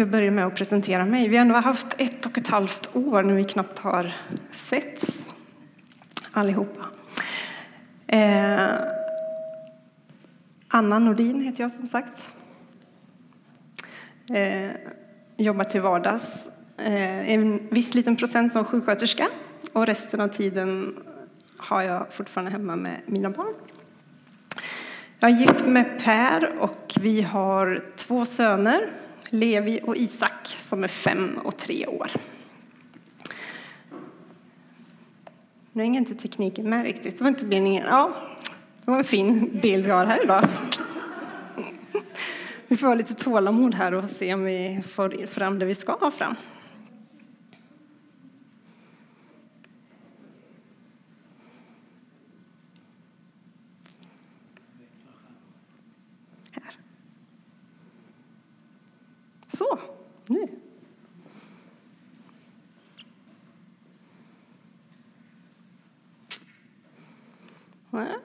ska börja med att presentera mig. Vi har ändå haft ett och ett halvt år när vi knappt har setts allihopa. Eh, Anna Nordin heter jag som sagt. Eh, jobbar till vardags. Eh, en viss liten procent som sjuksköterska och resten av tiden har jag fortfarande hemma med mina barn. Jag är gift med Per och vi har två söner, Levi och Isak, som är fem och tre år. Nu hänger inte tekniken med riktigt. Det var inte meningen. Ja, det var en fin bild vi har här idag. Vi får ha lite tålamod här och se om vi får fram det vi ska ha fram. Så, nu. Nej.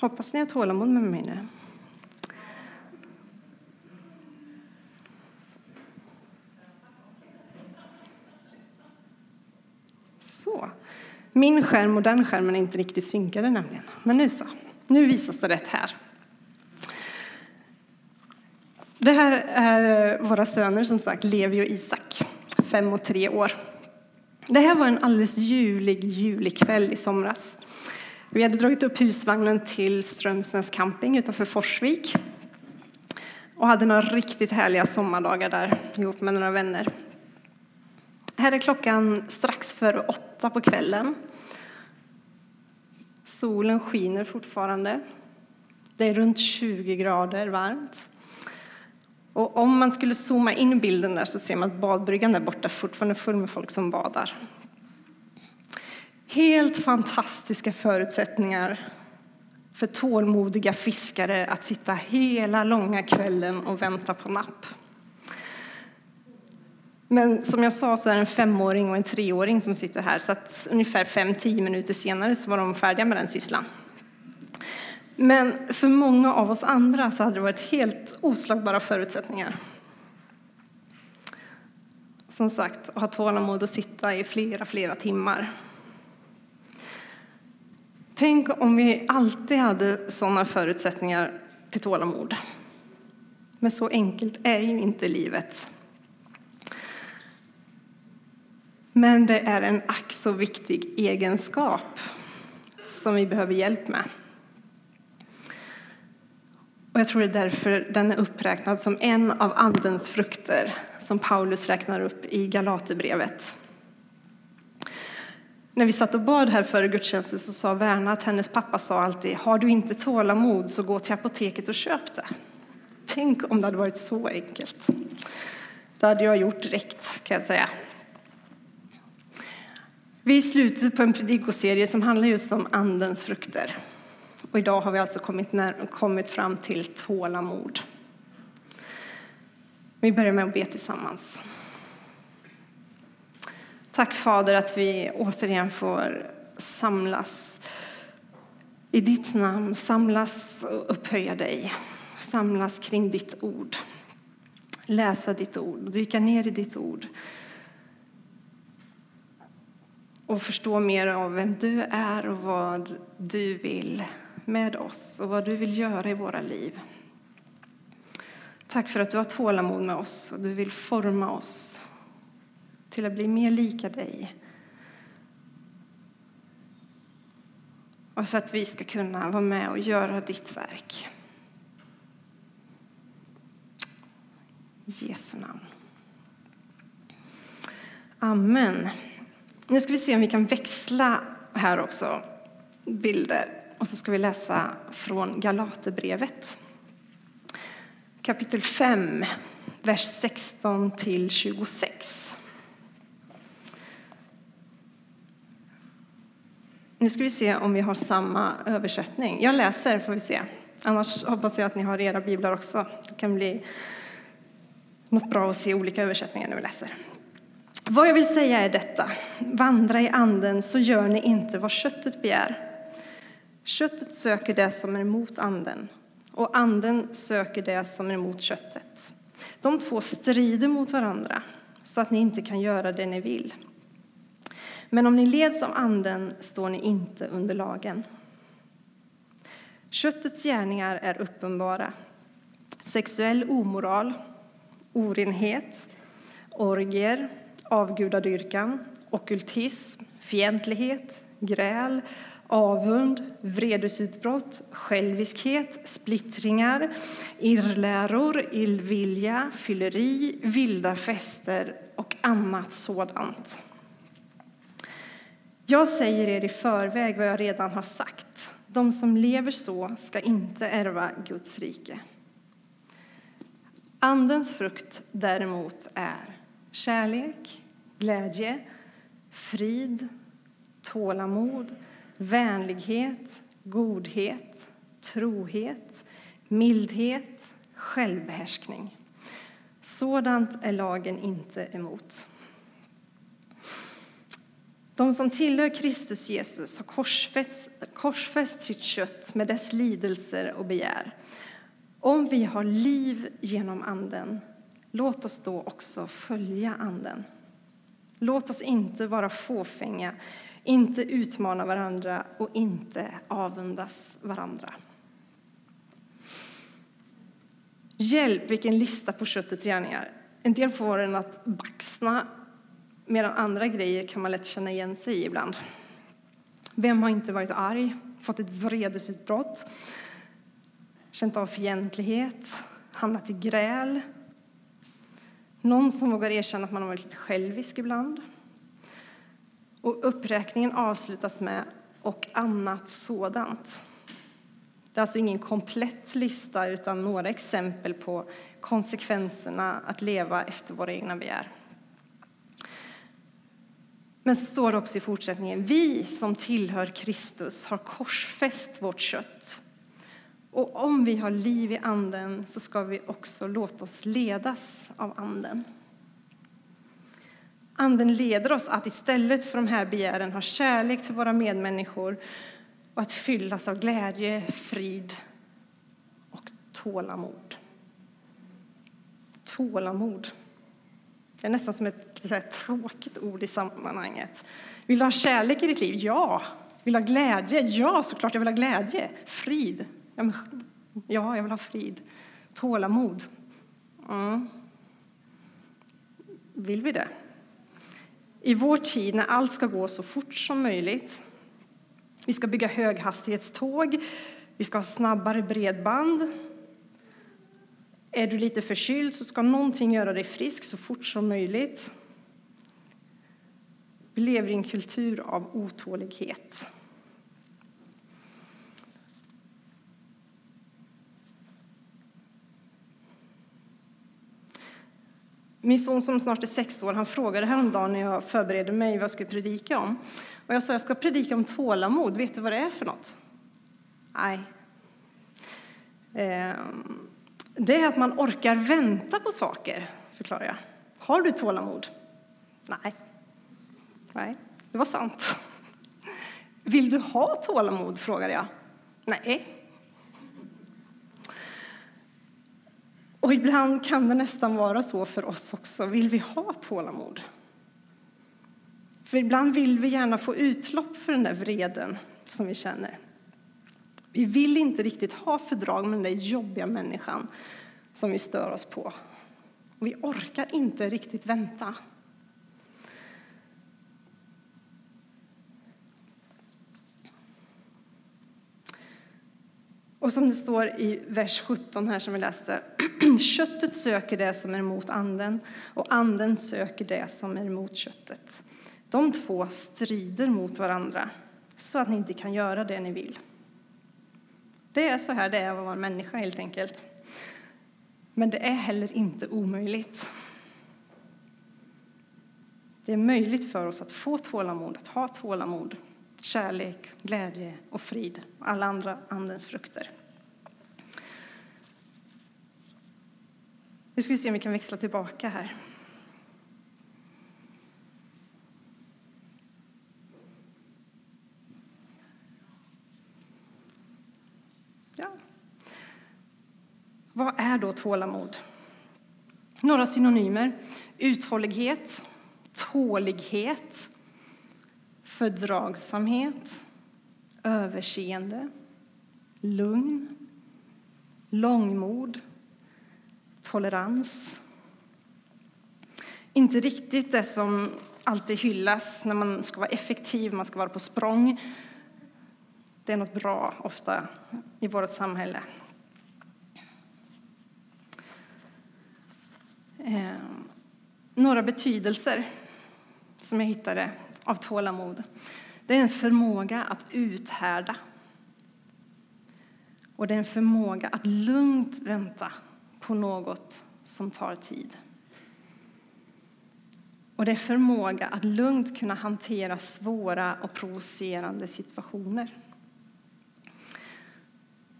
Hoppas ni har tålamod med mig nu. Så. Min skärm och den skärmen är inte riktigt synkade nämligen. Men nu så. Nu visas det rätt här. Det här är eh, våra söner som sagt, Levi och Isak, fem och tre år. Det här var en alldeles julig julikväll i somras. Vi hade dragit upp husvagnen till Strömsnäs camping utanför Forsvik och hade några riktigt härliga sommardagar där ihop med några vänner. Här är klockan strax före åtta på kvällen. Solen skiner fortfarande. Det är runt 20 grader varmt. Och om man skulle zooma in bilden där så ser man att badbryggan där borta fortfarande är full med folk som badar. Helt fantastiska förutsättningar för tålmodiga fiskare att sitta hela långa kvällen och vänta på napp. Men som jag sa så är det en femåring och en treåring som sitter här så att ungefär fem, tio minuter senare så var de färdiga med den sysslan. Men för många av oss andra så hade det varit helt oslagbara förutsättningar. Som sagt, att ha tålamod att sitta i flera, flera timmar. Tänk om vi alltid hade sådana förutsättningar till tålamod. Men så enkelt är ju inte livet. Men det är en ack så viktig egenskap som vi behöver hjälp med. Och jag tror det är därför den är uppräknad som en av Andens frukter som Paulus räknar upp i Galaterbrevet. När vi satt och bad här före gudstjänsten så sa Verna att hennes pappa sa alltid har du inte tålamod så gå till apoteket och köp det. Tänk om det hade varit så enkelt. Det hade jag gjort direkt kan jag säga. Vi är i slutet på en predikoserie som handlar just om Andens frukter. Och idag har vi alltså kommit, när, kommit fram till tålamod. Vi börjar med att be tillsammans. Tack Fader att vi återigen får samlas i ditt namn, samlas och upphöja dig, samlas kring ditt ord, läsa ditt ord, dyka ner i ditt ord och förstå mer av vem du är och vad du vill med oss och vad du vill göra i våra liv. Tack för att du har tålamod med oss och du vill forma oss till att bli mer lika dig. Och för att vi ska kunna vara med och göra ditt verk. I Jesu namn. Amen. Nu ska vi se om vi kan växla här också bilder. Och så ska vi läsa från Galaterbrevet. Kapitel 5, vers 16 till 26. Nu ska vi se om vi har samma översättning. Jag läser får vi se. Annars hoppas jag att ni har era biblar också. Det kan bli något bra att se olika översättningar när vi läser. Vad jag vill säga är detta. Vandra i anden så gör ni inte vad köttet begär. Köttet söker det som är emot anden och anden söker det som är emot köttet. De två strider mot varandra så att ni inte kan göra det ni vill. Men om ni leds av anden står ni inte under lagen. Köttets gärningar är uppenbara. Sexuell omoral, orenhet, orgier, avgudadyrkan, okultism, fientlighet, gräl, avund, vredesutbrott, själviskhet, splittringar, irrläror, illvilja, fylleri, vilda fester och annat sådant. Jag säger er i förväg vad jag redan har sagt. De som lever så ska inte ärva Guds rike. Andens frukt däremot är kärlek, glädje, frid, tålamod, vänlighet, godhet, trohet, mildhet, självbehärskning. Sådant är lagen inte emot. De som tillhör Kristus Jesus har korsfäst, korsfäst sitt kött med dess lidelser och begär. Om vi har liv genom Anden, låt oss då också följa Anden. Låt oss inte vara fåfänga, inte utmana varandra och inte avundas varandra. Hjälp, vilken lista på köttets gärningar. En del får en att baxna, medan andra grejer kan man lätt känna igen sig i ibland. Vem har inte varit arg, fått ett vredesutbrott, känt av fientlighet, hamnat i gräl? Någon som vågar erkänna att man har varit lite självisk ibland. Och uppräkningen avslutas med och annat sådant. Det är alltså ingen komplett lista utan några exempel på konsekvenserna att leva efter våra egna begär. Men så står det också i fortsättningen, vi som tillhör Kristus har korsfäst vårt kött. Och om vi har liv i anden så ska vi också låta oss ledas av anden. Anden leder oss att istället för de här begären ha kärlek till våra medmänniskor och att fyllas av glädje, frid och tålamod. Tålamod. Det är nästan som ett så tråkigt ord i sammanhanget. Vill du ha kärlek i ditt liv? Ja. Vill du ha glädje? Ja, såklart jag vill ha glädje. Frid? Ja, jag vill ha frid. Tålamod? Mm. Vill vi det? I vår tid när allt ska gå så fort som möjligt. Vi ska bygga höghastighetståg, vi ska ha snabbare bredband. Är du lite förkyld så ska någonting göra dig frisk så fort som möjligt. Vi lever i en kultur av otålighet. Min son som snart är sex år han frågade häromdagen när jag förberedde mig vad jag skulle predika om. Och jag sa jag ska predika om tålamod. Vet du vad det är för något? Nej. Ehm, det är att man orkar vänta på saker, förklarar jag. Har du tålamod? Nej. Nej, det var sant. Vill du ha tålamod? frågade jag. Nej. Och ibland kan det nästan vara så för oss också. Vill vi ha tålamod? För ibland vill vi gärna få utlopp för den där vreden som vi känner. Vi vill inte riktigt ha fördrag med den där jobbiga människan som vi stör oss på. Och vi orkar inte riktigt vänta. Och som det står i vers 17 här som vi läste. Köttet söker det som är emot anden och anden söker det som är emot köttet. De två strider mot varandra så att ni inte kan göra det ni vill. Det är så här det är att vara människa helt enkelt. Men det är heller inte omöjligt. Det är möjligt för oss att få tålamod, att ha tålamod kärlek, glädje och frid, och alla andra Andens frukter. Nu ska vi se om vi kan växla tillbaka här. Ja. Vad är då tålamod? Några synonymer. Uthållighet, tålighet, fördragsamhet, överseende, lugn, långmod, tolerans. Inte riktigt det som alltid hyllas när man ska vara effektiv, man ska vara på språng. Det är något bra ofta i vårt samhälle. Eh, några betydelser som jag hittade av tålamod. Det är en förmåga att uthärda. Och det är en förmåga att lugnt vänta på något som tar tid. Och det är förmåga att lugnt kunna hantera svåra och provocerande situationer.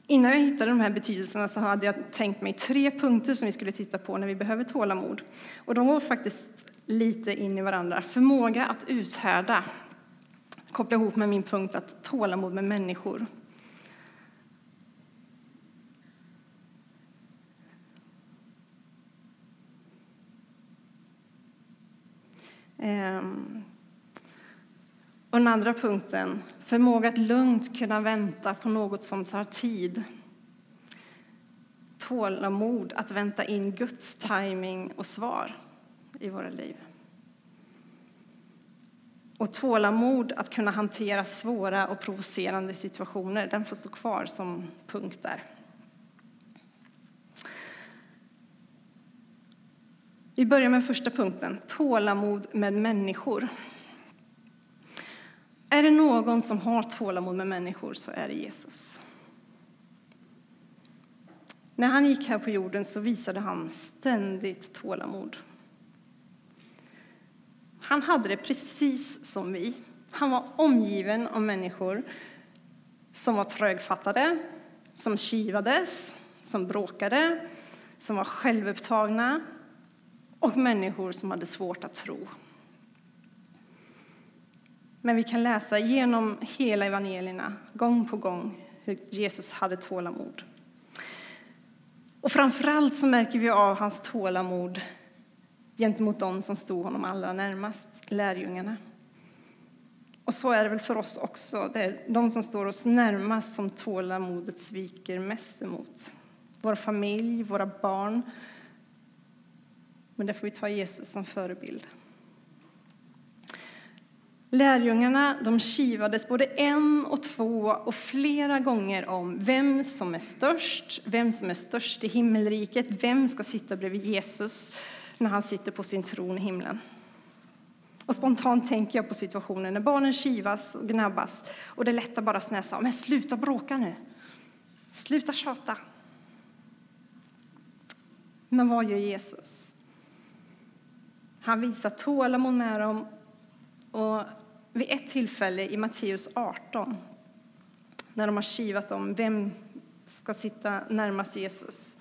Innan jag hittade de här betydelserna så hade jag tänkt mig tre punkter som vi skulle titta på när vi behöver tålamod. Och de var faktiskt lite in i varandra. Förmåga att uthärda kopplar ihop med min punkt att tålamod med människor. Ehm. Och den andra punkten, förmåga att lugnt kunna vänta på något som tar tid. Tålamod att vänta in Guds timing och svar i våra liv. Och tålamod att kunna hantera svåra och provocerande situationer, den får stå kvar som punkt där. Vi börjar med första punkten, tålamod med människor. Är det någon som har tålamod med människor så är det Jesus. När han gick här på jorden så visade han ständigt tålamod. Han hade det precis som vi. Han var omgiven av människor som var trögfattade, som kivades, som bråkade, som var självupptagna och människor som hade svårt att tro. Men vi kan läsa genom hela evangelierna, gång på gång, hur Jesus hade tålamod. Och framför allt så märker vi av hans tålamod gentemot dem som stod honom allra närmast, lärjungarna. Och så är det väl för oss också. Det är de som står oss närmast som tålamodet sviker mest emot. Vår familj, våra barn. Men där får vi ta Jesus som förebild. Lärjungarna de kivades både en och två och flera gånger om vem som är störst, vem som är störst i himmelriket, vem ska sitta bredvid Jesus när han sitter på sin tron i himlen. Och spontant tänker jag på situationen när barnen kivas och gnabbas och det lättar bara snäsa men sluta bråka nu. Sluta tjata. Men vad gör Jesus? Han visar tålamod med dem och vid ett tillfälle i Matteus 18 när de har kivat om vem ska sitta närmast Jesus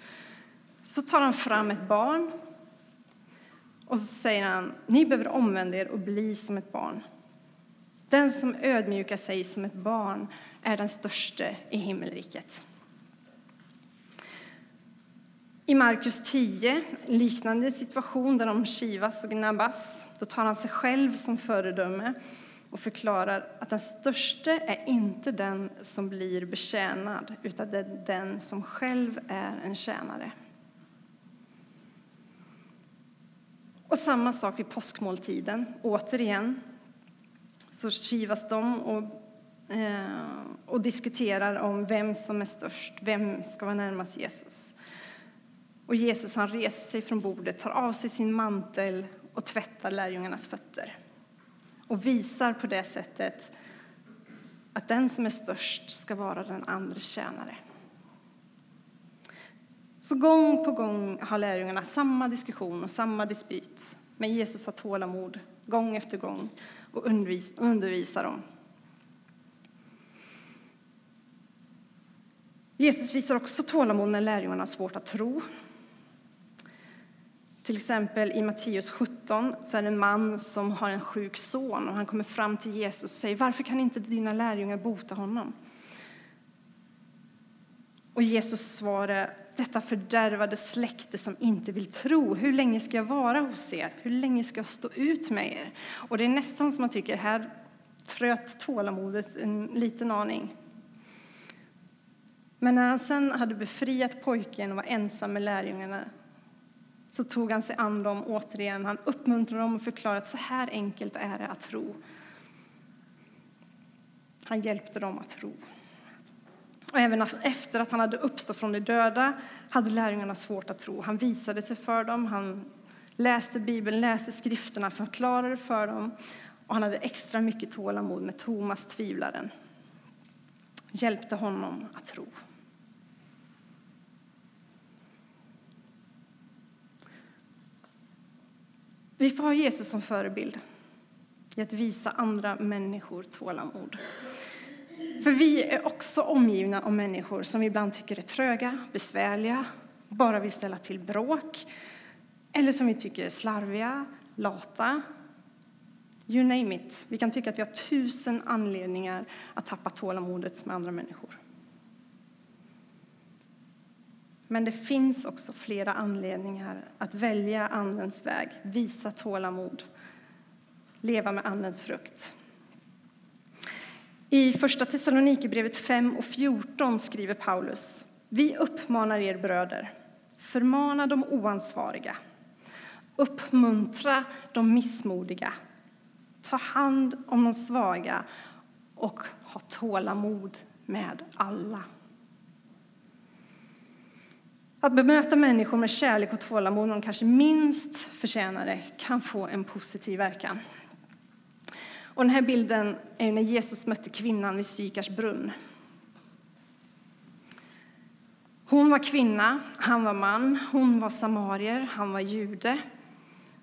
så tar han fram ett barn och så säger han, ni behöver omvända er och bli som ett barn. Den som ödmjukar sig som ett barn är den störste i himmelriket. I Markus 10, liknande situation där de kivas och gnabbas, då tar han sig själv som föredöme och förklarar att den störste är inte den som blir betjänad, utan det är den som själv är en tjänare. Och samma sak vid påskmåltiden. Återigen så kivas de och, eh, och diskuterar om vem som är störst, vem ska vara närmast Jesus. Och Jesus han reser sig från bordet, tar av sig sin mantel och tvättar lärjungarnas fötter. Och visar på det sättet att den som är störst ska vara den andres tjänare. Så gång på gång har lärjungarna samma diskussion och samma dispyt. Men Jesus har tålamod gång efter gång och undervisar dem. Jesus visar också tålamod när lärjungarna har svårt att tro. Till exempel i Matteus 17 så är det en man som har en sjuk son och han kommer fram till Jesus och säger varför kan inte dina lärjungar bota honom? Och Jesus svarar detta fördärvade släkte som inte vill tro. Hur länge ska jag vara hos er? Hur länge ska jag stå ut med er? Och det är nästan som man tycker, här tröt tålamodet en liten aning. Men när han sen hade befriat pojken och var ensam med lärjungarna så tog han sig an dem återigen. Han uppmuntrade dem och förklarade att så här enkelt är det att tro. Han hjälpte dem att tro. Och även efter att han hade uppstått från de döda hade lärjungarna svårt att tro. Han visade sig för dem, han läste Bibeln, läste skrifterna, förklarade för dem och han hade extra mycket tålamod med Thomas, tvivlaren. Hjälpte honom att tro. Vi får ha Jesus som förebild i att visa andra människor tålamod. För vi är också omgivna av människor som vi ibland tycker är tröga, besvärliga, bara vill ställa till bråk eller som vi tycker är slarviga, lata. You name it. Vi kan tycka att vi har tusen anledningar att tappa tålamodet med andra människor. Men det finns också flera anledningar att välja Andens väg, visa tålamod, leva med Andens frukt. I Första Thessalonikerbrevet 5 och 14 skriver Paulus Vi uppmanar er bröder, förmana de oansvariga, uppmuntra de missmodiga, ta hand om de svaga och ha tålamod med alla. Att bemöta människor med kärlek och tålamod när de kanske minst förtjänar det kan få en positiv verkan. Och den här bilden är när Jesus mötte kvinnan vid Sykars brunn. Hon var kvinna, han var man, hon var samarier, han var jude.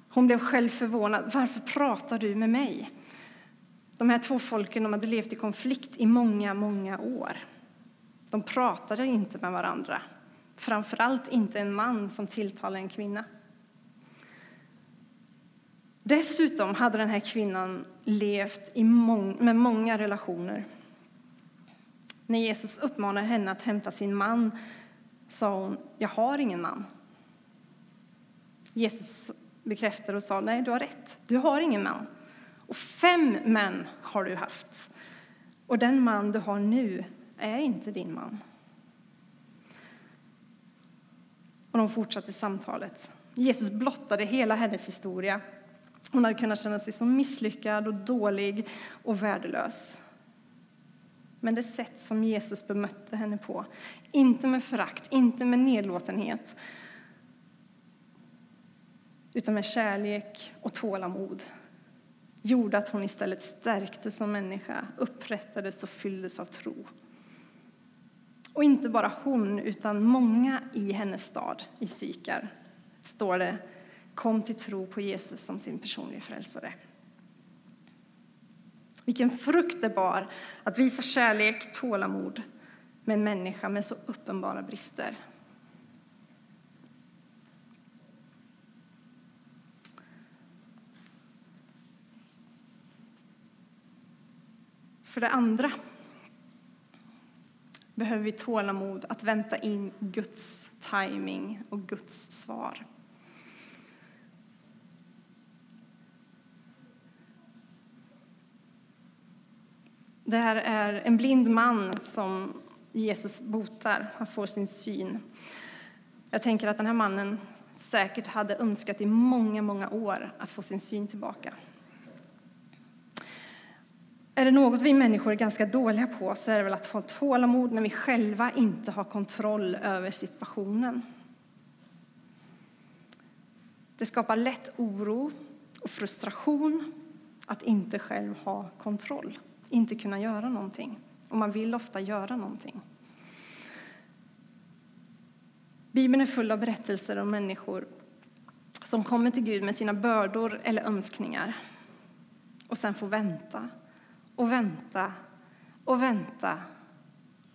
Hon blev själv förvånad. Varför pratar du med mig? De här två folken de hade levt i konflikt i många, många år. De pratade inte med varandra. Framförallt inte en man som tilltalar en kvinna. Dessutom hade den här kvinnan levt i mång med många relationer. När Jesus uppmanade henne att hämta sin man sa hon, jag har ingen man. Jesus bekräftade och sa, nej, du har rätt, du har ingen man. Och fem män har du haft. Och den man du har nu är inte din man. Och de fortsatte samtalet. Jesus blottade hela hennes historia. Hon hade kunnat känna sig så misslyckad och dålig och värdelös. Men det sätt som Jesus bemötte henne på, inte med förakt, inte med nedlåtenhet, utan med kärlek och tålamod, gjorde att hon istället stärktes som människa, upprättades och fylldes av tro. Och inte bara hon, utan många i hennes stad, i Sykar, står det, kom till tro på Jesus som sin personliga frälsare. Vilken frukt det bar att visa kärlek, tålamod med en människa med så uppenbara brister. För det andra behöver vi tålamod att vänta in Guds timing och Guds svar. Det här är en blind man som Jesus botar. Han får sin syn. Jag tänker att den här mannen säkert hade önskat i många, många år att få sin syn tillbaka. Är det något vi människor är ganska dåliga på så är det väl att ha tålamod när vi själva inte har kontroll över situationen. Det skapar lätt oro och frustration att inte själv ha kontroll, inte kunna göra någonting. Och man vill ofta göra någonting. Bibeln är full av berättelser om människor som kommer till Gud med sina bördor eller önskningar och sen får vänta och vänta och vänta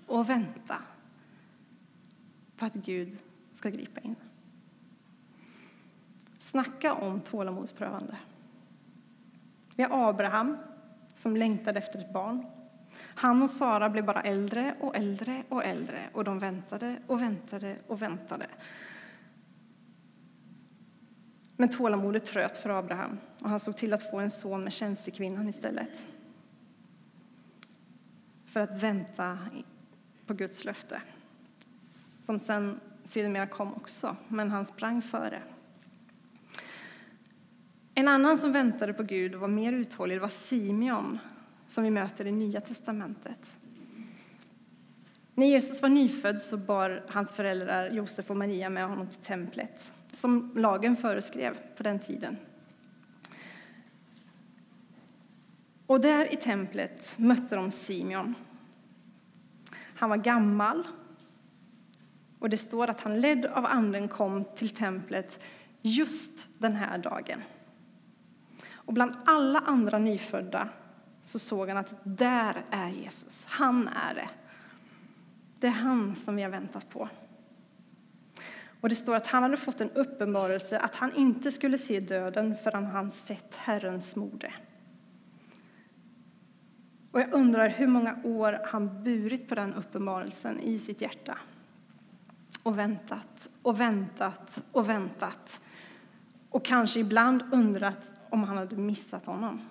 och vänta på att Gud ska gripa in. Snacka om tålamodsprövande. Vi har Abraham som längtade efter ett barn. Han och Sara blev bara äldre och äldre och äldre och de väntade och väntade och väntade. Men tålamodet tröt för Abraham och han såg till att få en son med tjänstekvinnan istället. För att vänta på Guds löfte, som sen sedermera kom också, men han sprang före. En annan som väntade på Gud och var mer uthållig var Simeon, som vi möter i Nya testamentet. När Jesus var nyfödd så bar hans föräldrar Josef och Maria med honom till templet, som lagen föreskrev på den tiden. Och där i templet mötte de Simeon. Han var gammal och det står att han ledd av anden kom till templet just den här dagen. Och bland alla andra nyfödda så såg han att där är Jesus, han är det. Det är han som vi har väntat på. Och det står att han hade fått en uppenbarelse att han inte skulle se döden förrän han sett Herrens mode. Och jag undrar hur många år han burit på den uppenbarelsen i sitt hjärta. Och väntat och väntat och väntat. Och kanske ibland undrat om han hade missat honom.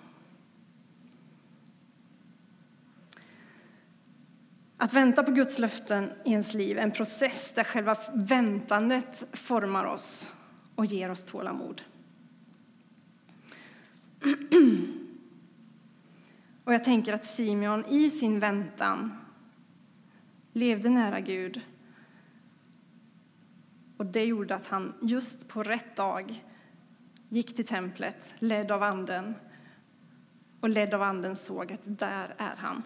Att vänta på Guds löften i ens liv är en process där själva väntandet formar oss och ger oss tålamod. Och jag tänker att Simeon i sin väntan levde nära Gud. Och det gjorde att han just på rätt dag gick till templet, ledd av Anden. Och ledd av Anden såg att där är han.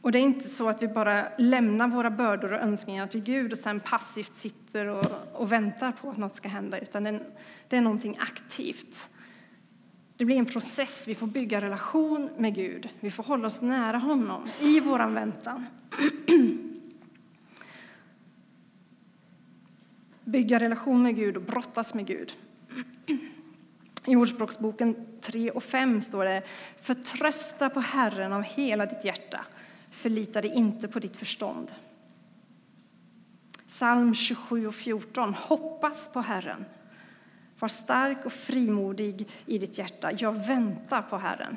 Och det är inte så att vi bara lämnar våra bördor och önskningar till Gud och sen passivt sitter och, och väntar på att något ska hända, utan det, det är någonting aktivt. Det blir en process. Vi får bygga relation med Gud. Vi får hålla oss nära honom i vår väntan. bygga relation med Gud och brottas med Gud. I Ordspråksboken 3 och 5 står det Förtrösta på Herren av hela ditt hjärta Förlita dig inte på ditt förstånd. Psalm 27 och 14. Hoppas på Herren. Var stark och frimodig i ditt hjärta. Jag väntar på Herren.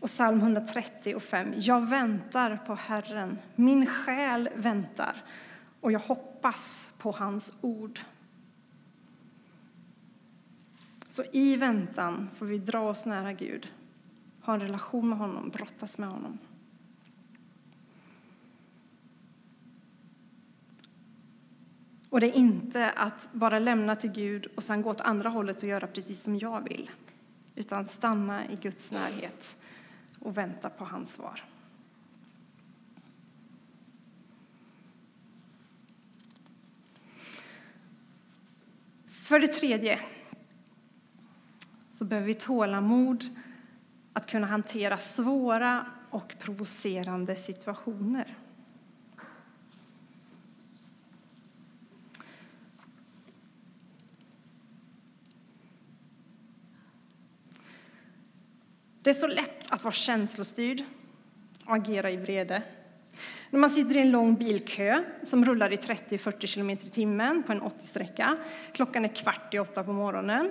Och psalm 130 och 5. Jag väntar på Herren. Min själ väntar och jag hoppas på hans ord. Så i väntan får vi dra oss nära Gud ha en relation med honom, brottas med honom. Och det är inte att bara lämna till Gud och sen gå åt andra hållet och göra precis som jag vill. Utan stanna i Guds närhet och vänta på hans svar. För det tredje så behöver vi tålamod att kunna hantera svåra och provocerande situationer. Det är så lätt att vara känslostyrd och agera i vrede. När man sitter i en lång bilkö som rullar i 30-40 km i timmen på en 80-sträcka. Klockan är kvart i åtta på morgonen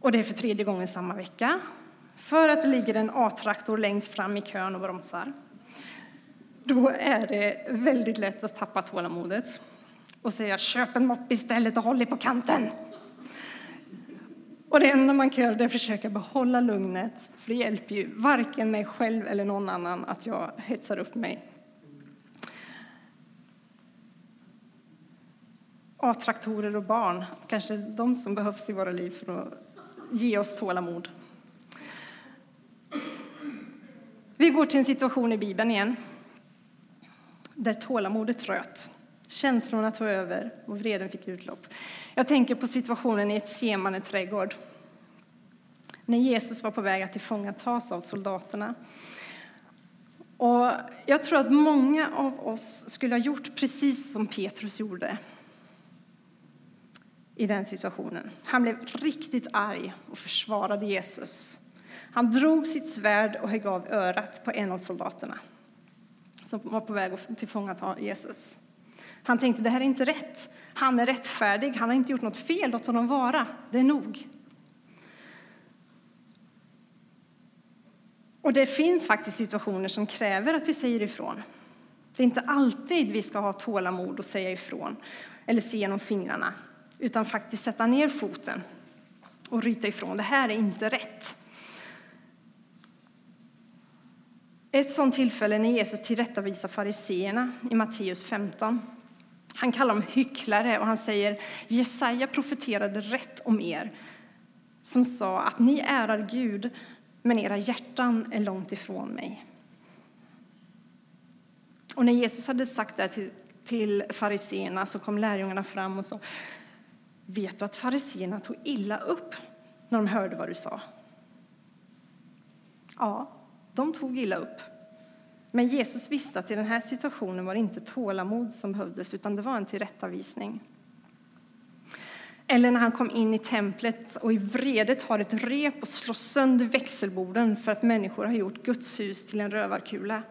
och det är för tredje gången samma vecka för att det ligger en A-traktor längst fram i kön och bromsar. Då är det väldigt lätt att tappa tålamodet och säga köp en mopp istället och håll dig på kanten. Och det enda man kan göra är att försöka behålla lugnet, för det hjälper ju varken mig själv eller någon annan att jag hetsar upp mig. A-traktorer och barn, kanske de som behövs i våra liv för att ge oss tålamod. Vi går till en situation i Bibeln igen där tålamodet röt. Känslorna tog över och vreden fick utlopp. Jag tänker på situationen i ett Semane trädgård. När Jesus var på väg att tillfångatas av soldaterna. Och jag tror att många av oss skulle ha gjort precis som Petrus gjorde i den situationen. Han blev riktigt arg och försvarade Jesus. Han drog sitt svärd och högg av örat på en av soldaterna som var på väg att tillfångata Jesus. Han tänkte det här är inte rätt. Han är rättfärdig, han har inte gjort något fel, låt honom vara. Det är nog. Och det finns faktiskt situationer som kräver att vi säger ifrån. Det är inte alltid vi ska ha tålamod och säga ifrån eller se genom fingrarna, utan faktiskt sätta ner foten och ryta ifrån. Det här är inte rätt. Ett sådant tillfälle när Jesus tillrättavisar fariseerna i Matteus 15. Han kallar dem hycklare och han säger Jesaja profeterade rätt om er som sa att ni ärar Gud men era hjärtan är långt ifrån mig. Och när Jesus hade sagt det till, till fariseerna så kom lärjungarna fram och sa Vet du att fariseerna tog illa upp när de hörde vad du sa? Ja, de tog illa upp. Men Jesus visste att i den här situationen var det inte tålamod som behövdes, utan det var en tillrättavisning. Eller när han kom in i templet och i vrede tar ett rep och slår sönder växelborden för att människor har gjort Guds hus till en rövarkula.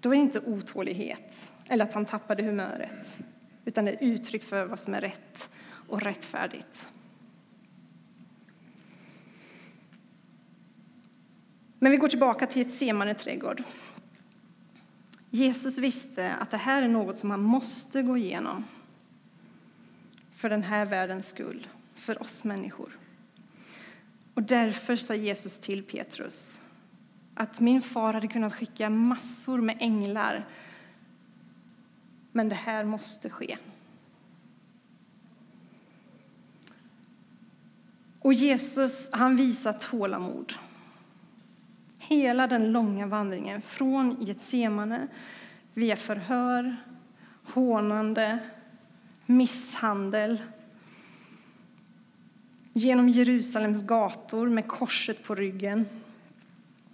Då är det inte otålighet eller att han tappade humöret, utan är uttryck för vad som är rätt och rättfärdigt. Men vi går tillbaka till ett semane trädgård. Jesus visste att det här är något som han måste gå igenom för den här världens skull, för oss människor. Och därför sa Jesus till Petrus att min far hade kunnat skicka massor med änglar, men det här måste ske. Och Jesus, han visar tålamod hela den långa vandringen från Getsemane via förhör, hånande, misshandel genom Jerusalems gator med korset på ryggen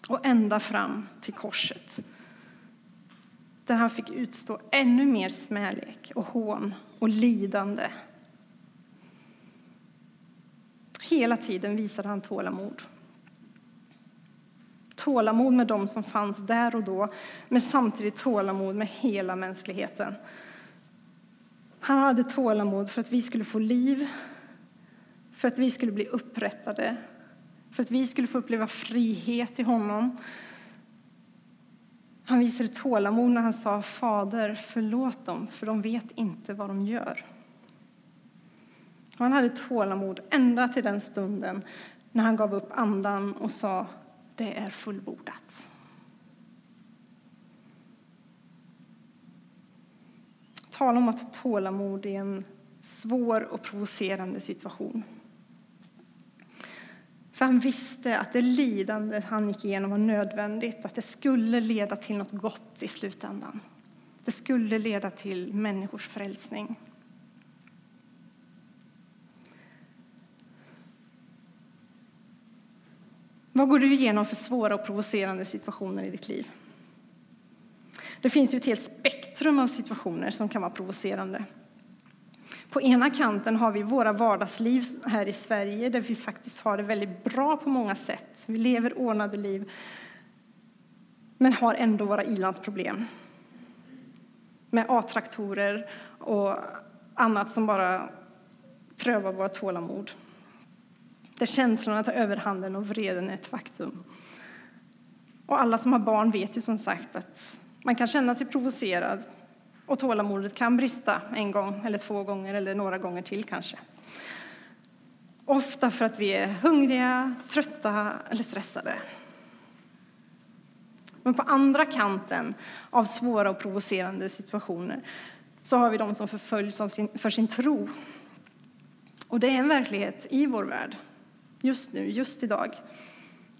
och ända fram till korset där han fick utstå ännu mer smälek och hån och lidande. Hela tiden visade han tålamod tålamod med dem som fanns där och då, men samtidigt tålamod med hela mänskligheten. Han hade tålamod för att vi skulle få liv, för att vi skulle bli upprättade, för att vi skulle få uppleva frihet i honom. Han visade tålamod när han sa Fader, förlåt dem, för de vet inte vad de gör. Han hade tålamod ända till den stunden när han gav upp andan och sa det är fullbordat. Tala om att ha tålamod i en svår och provocerande situation. För han visste att det lidande han gick igenom var nödvändigt och att det skulle leda till något gott i slutändan. Det skulle leda till människors frälsning. Vad går du igenom för svåra och provocerande situationer i ditt liv? Det finns ju ett helt spektrum av situationer som kan vara provocerande. På ena kanten har vi våra vardagsliv här i Sverige där vi faktiskt har det väldigt bra på många sätt. Vi lever ordnade liv, men har ändå våra ilandsproblem med A-traktorer och annat som bara prövar våra tålamod där känslorna tar överhanden och vreden är ett faktum. Och alla som har barn vet ju som sagt att man kan känna sig provocerad och tålamodet kan brista en gång eller två gånger eller några gånger till kanske. Ofta för att vi är hungriga, trötta eller stressade. Men på andra kanten av svåra och provocerande situationer så har vi de som förföljs för sin tro. Och det är en verklighet i vår värld just nu, just idag.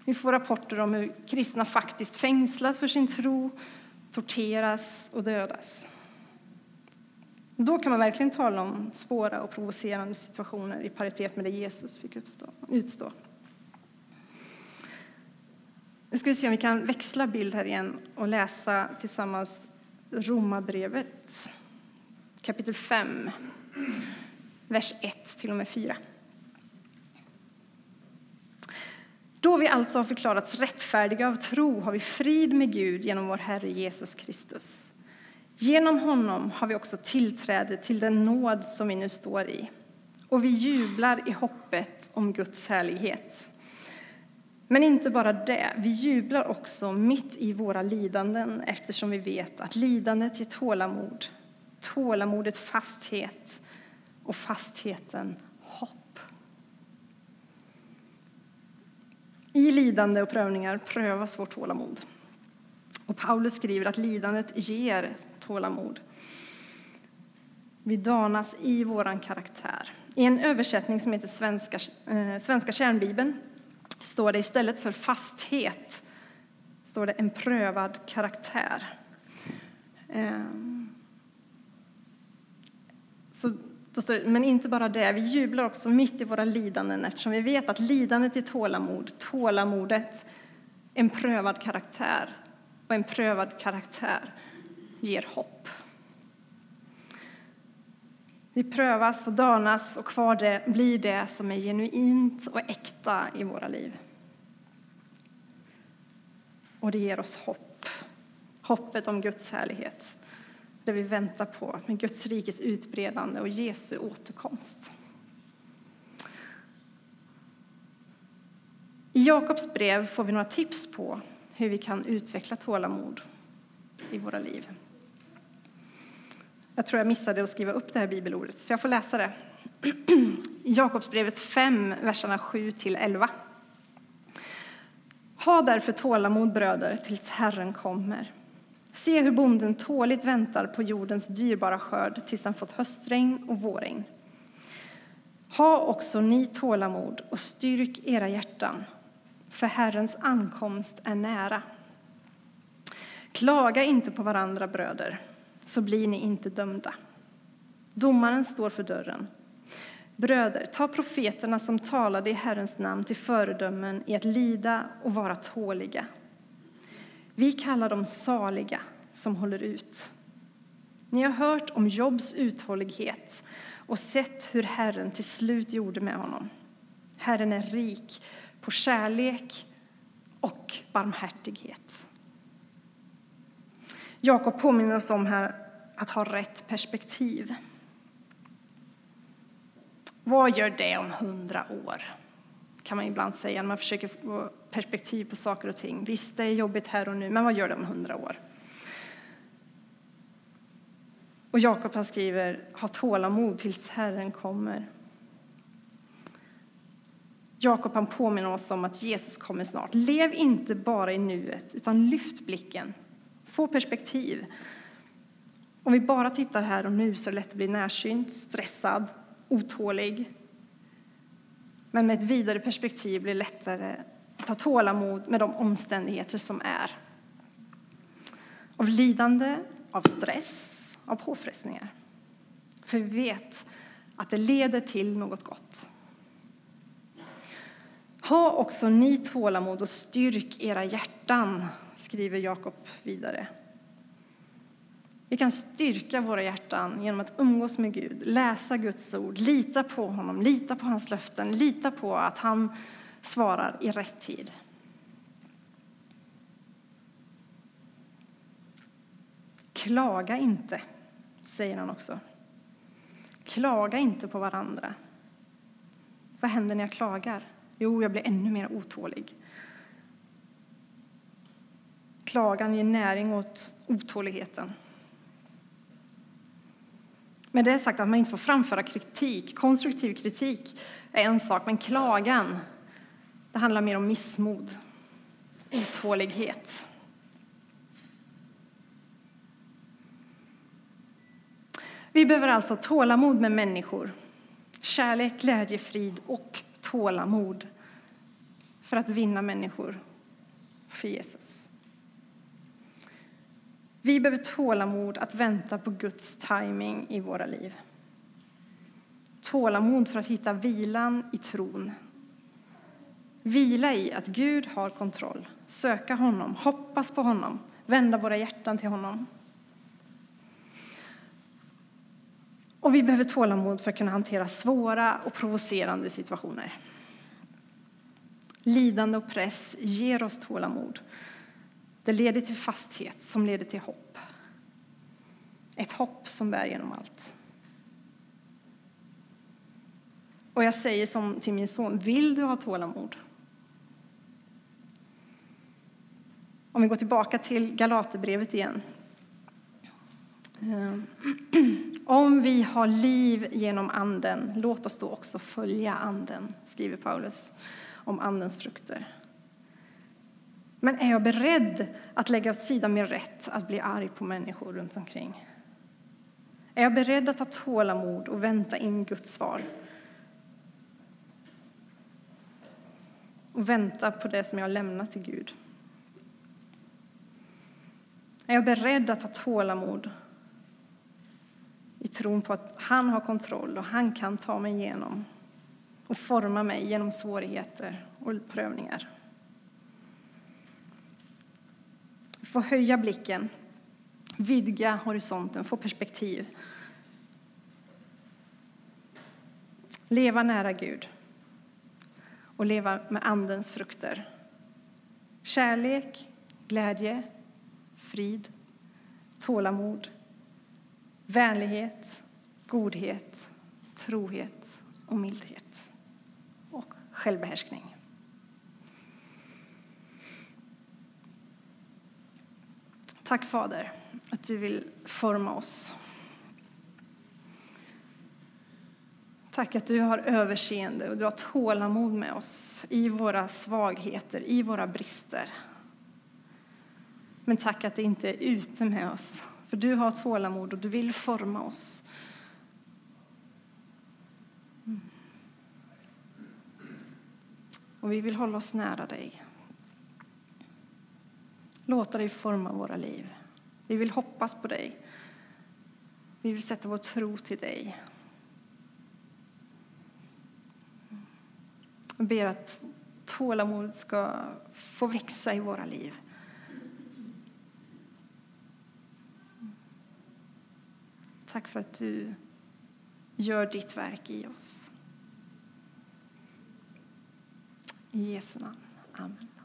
Vi får rapporter om hur kristna faktiskt fängslas för sin tro, torteras och dödas. Då kan man verkligen tala om svåra och provocerande situationer i paritet med det Jesus fick uppstå, utstå. Nu ska vi se om vi kan växla bild här igen och läsa tillsammans Romarbrevet kapitel 5. vers 1 till och med 4. Då vi alltså har förklarats rättfärdiga av tro har vi frid med Gud genom vår Herre Jesus Kristus. Genom honom har vi också tillträde till den nåd som vi nu står i. Och vi jublar i hoppet om Guds härlighet. Men inte bara det, vi jublar också mitt i våra lidanden eftersom vi vet att lidandet ger tålamod, tålamodet fasthet och fastheten hopp. I lidande och prövningar prövas vårt tålamod. Och Paulus skriver att lidandet ger tålamod. Vi danas i vår karaktär. I en översättning som heter Svenska, eh, Svenska kärnbibeln står det istället för fasthet står det en prövad karaktär. Eh, så då står det, men inte bara det, vi jublar också mitt i våra lidanden eftersom vi vet att lidandet är tålamod, tålamodet en prövad karaktär och en prövad karaktär ger hopp. Vi prövas och danas och kvar det blir det som är genuint och äkta i våra liv. Och det ger oss hopp. Hoppet om Guds härlighet. Det vi väntar på med Guds rikes utbredande och Jesu återkomst. I Jakobs brev får vi några tips på hur vi kan utveckla tålamod i våra liv. Jag tror jag missade att skriva upp det här bibelordet, så jag får läsa det. Jakobsbrevet 5, verserna 7 till 11. Ha därför tålamod, bröder, tills Herren kommer. Se hur bonden tåligt väntar på jordens dyrbara skörd tills han fått höstregn och vårregn. Ha också ni tålamod och styrk era hjärtan, för Herrens ankomst är nära. Klaga inte på varandra, bröder, så blir ni inte dömda. Domaren står för dörren. Bröder, ta profeterna som talade i Herrens namn till föredömen i att lida och vara tåliga. Vi kallar dem saliga som håller ut. Ni har hört om Jobs uthållighet och sett hur Herren till slut gjorde med honom. Herren är rik på kärlek och barmhärtighet. Jakob påminner oss om här att ha rätt perspektiv. Vad gör det om hundra år? kan man ibland säga när man försöker få perspektiv på saker och ting. Visst, det är jobbigt här och nu, men vad gör det om hundra år? Och Jakob han skriver, ha tålamod tills Herren kommer. Jakob han påminner oss om att Jesus kommer snart. Lev inte bara i nuet, utan lyft blicken. Få perspektiv. Om vi bara tittar här och nu så är det lätt att bli närsynt, stressad, otålig. Men med ett vidare perspektiv blir det lättare att ha tålamod med de omständigheter som är. Av lidande, av stress, av påfrestningar. För vi vet att det leder till något gott. Ha också ni tålamod och styrk era hjärtan, skriver Jakob vidare. Vi kan styrka våra hjärtan genom att umgås med Gud, läsa Guds ord, lita på honom, lita på hans löften, lita på att han svarar i rätt tid. Klaga inte, säger han också. Klaga inte på varandra. Vad händer när jag klagar? Jo, jag blir ännu mer otålig. Klagan ger näring åt otåligheten. Med det sagt att man inte får framföra kritik. Konstruktiv kritik är en sak, men klagan det handlar mer om missmod, otålighet. Vi behöver alltså tålamod med människor, kärlek, glädje, frid och tålamod för att vinna människor för Jesus. Vi behöver tålamod att vänta på Guds timing i våra liv. Tålamod för att hitta vilan i tron. Vila i att Gud har kontroll, söka honom, hoppas på honom, vända våra hjärtan till honom. Och vi behöver tålamod för att kunna hantera svåra och provocerande situationer. Lidande och press ger oss tålamod. Det leder till fasthet som leder till hopp. Ett hopp som bär genom allt. Och jag säger som till min son, vill du ha tålamod? Om vi går tillbaka till Galaterbrevet igen. Ehm, om vi har liv genom Anden, låt oss då också följa Anden, skriver Paulus om Andens frukter. Men är jag beredd att lägga åt sidan min rätt att bli arg på människor runt omkring? Är jag beredd att ha tålamod och vänta in Guds svar? Och vänta på det som jag har lämnat till Gud? Är jag beredd att ha tålamod i tron på att han har kontroll och han kan ta mig igenom och forma mig genom svårigheter och prövningar? Få höja blicken, vidga horisonten, få perspektiv. Leva nära Gud och leva med Andens frukter. Kärlek, glädje, frid, tålamod, vänlighet, godhet, trohet och mildhet och självbehärskning. Tack Fader att du vill forma oss. Tack att du har överseende och du har tålamod med oss i våra svagheter, i våra brister. Men tack att det inte är ute med oss, för du har tålamod och du vill forma oss. Mm. Och vi vill hålla oss nära dig. Låta dig forma våra liv. Vi vill hoppas på dig. Vi vill sätta vår tro till dig. Jag ber att tålamodet ska få växa i våra liv. Tack för att du gör ditt verk i oss. I Jesu namn. Amen.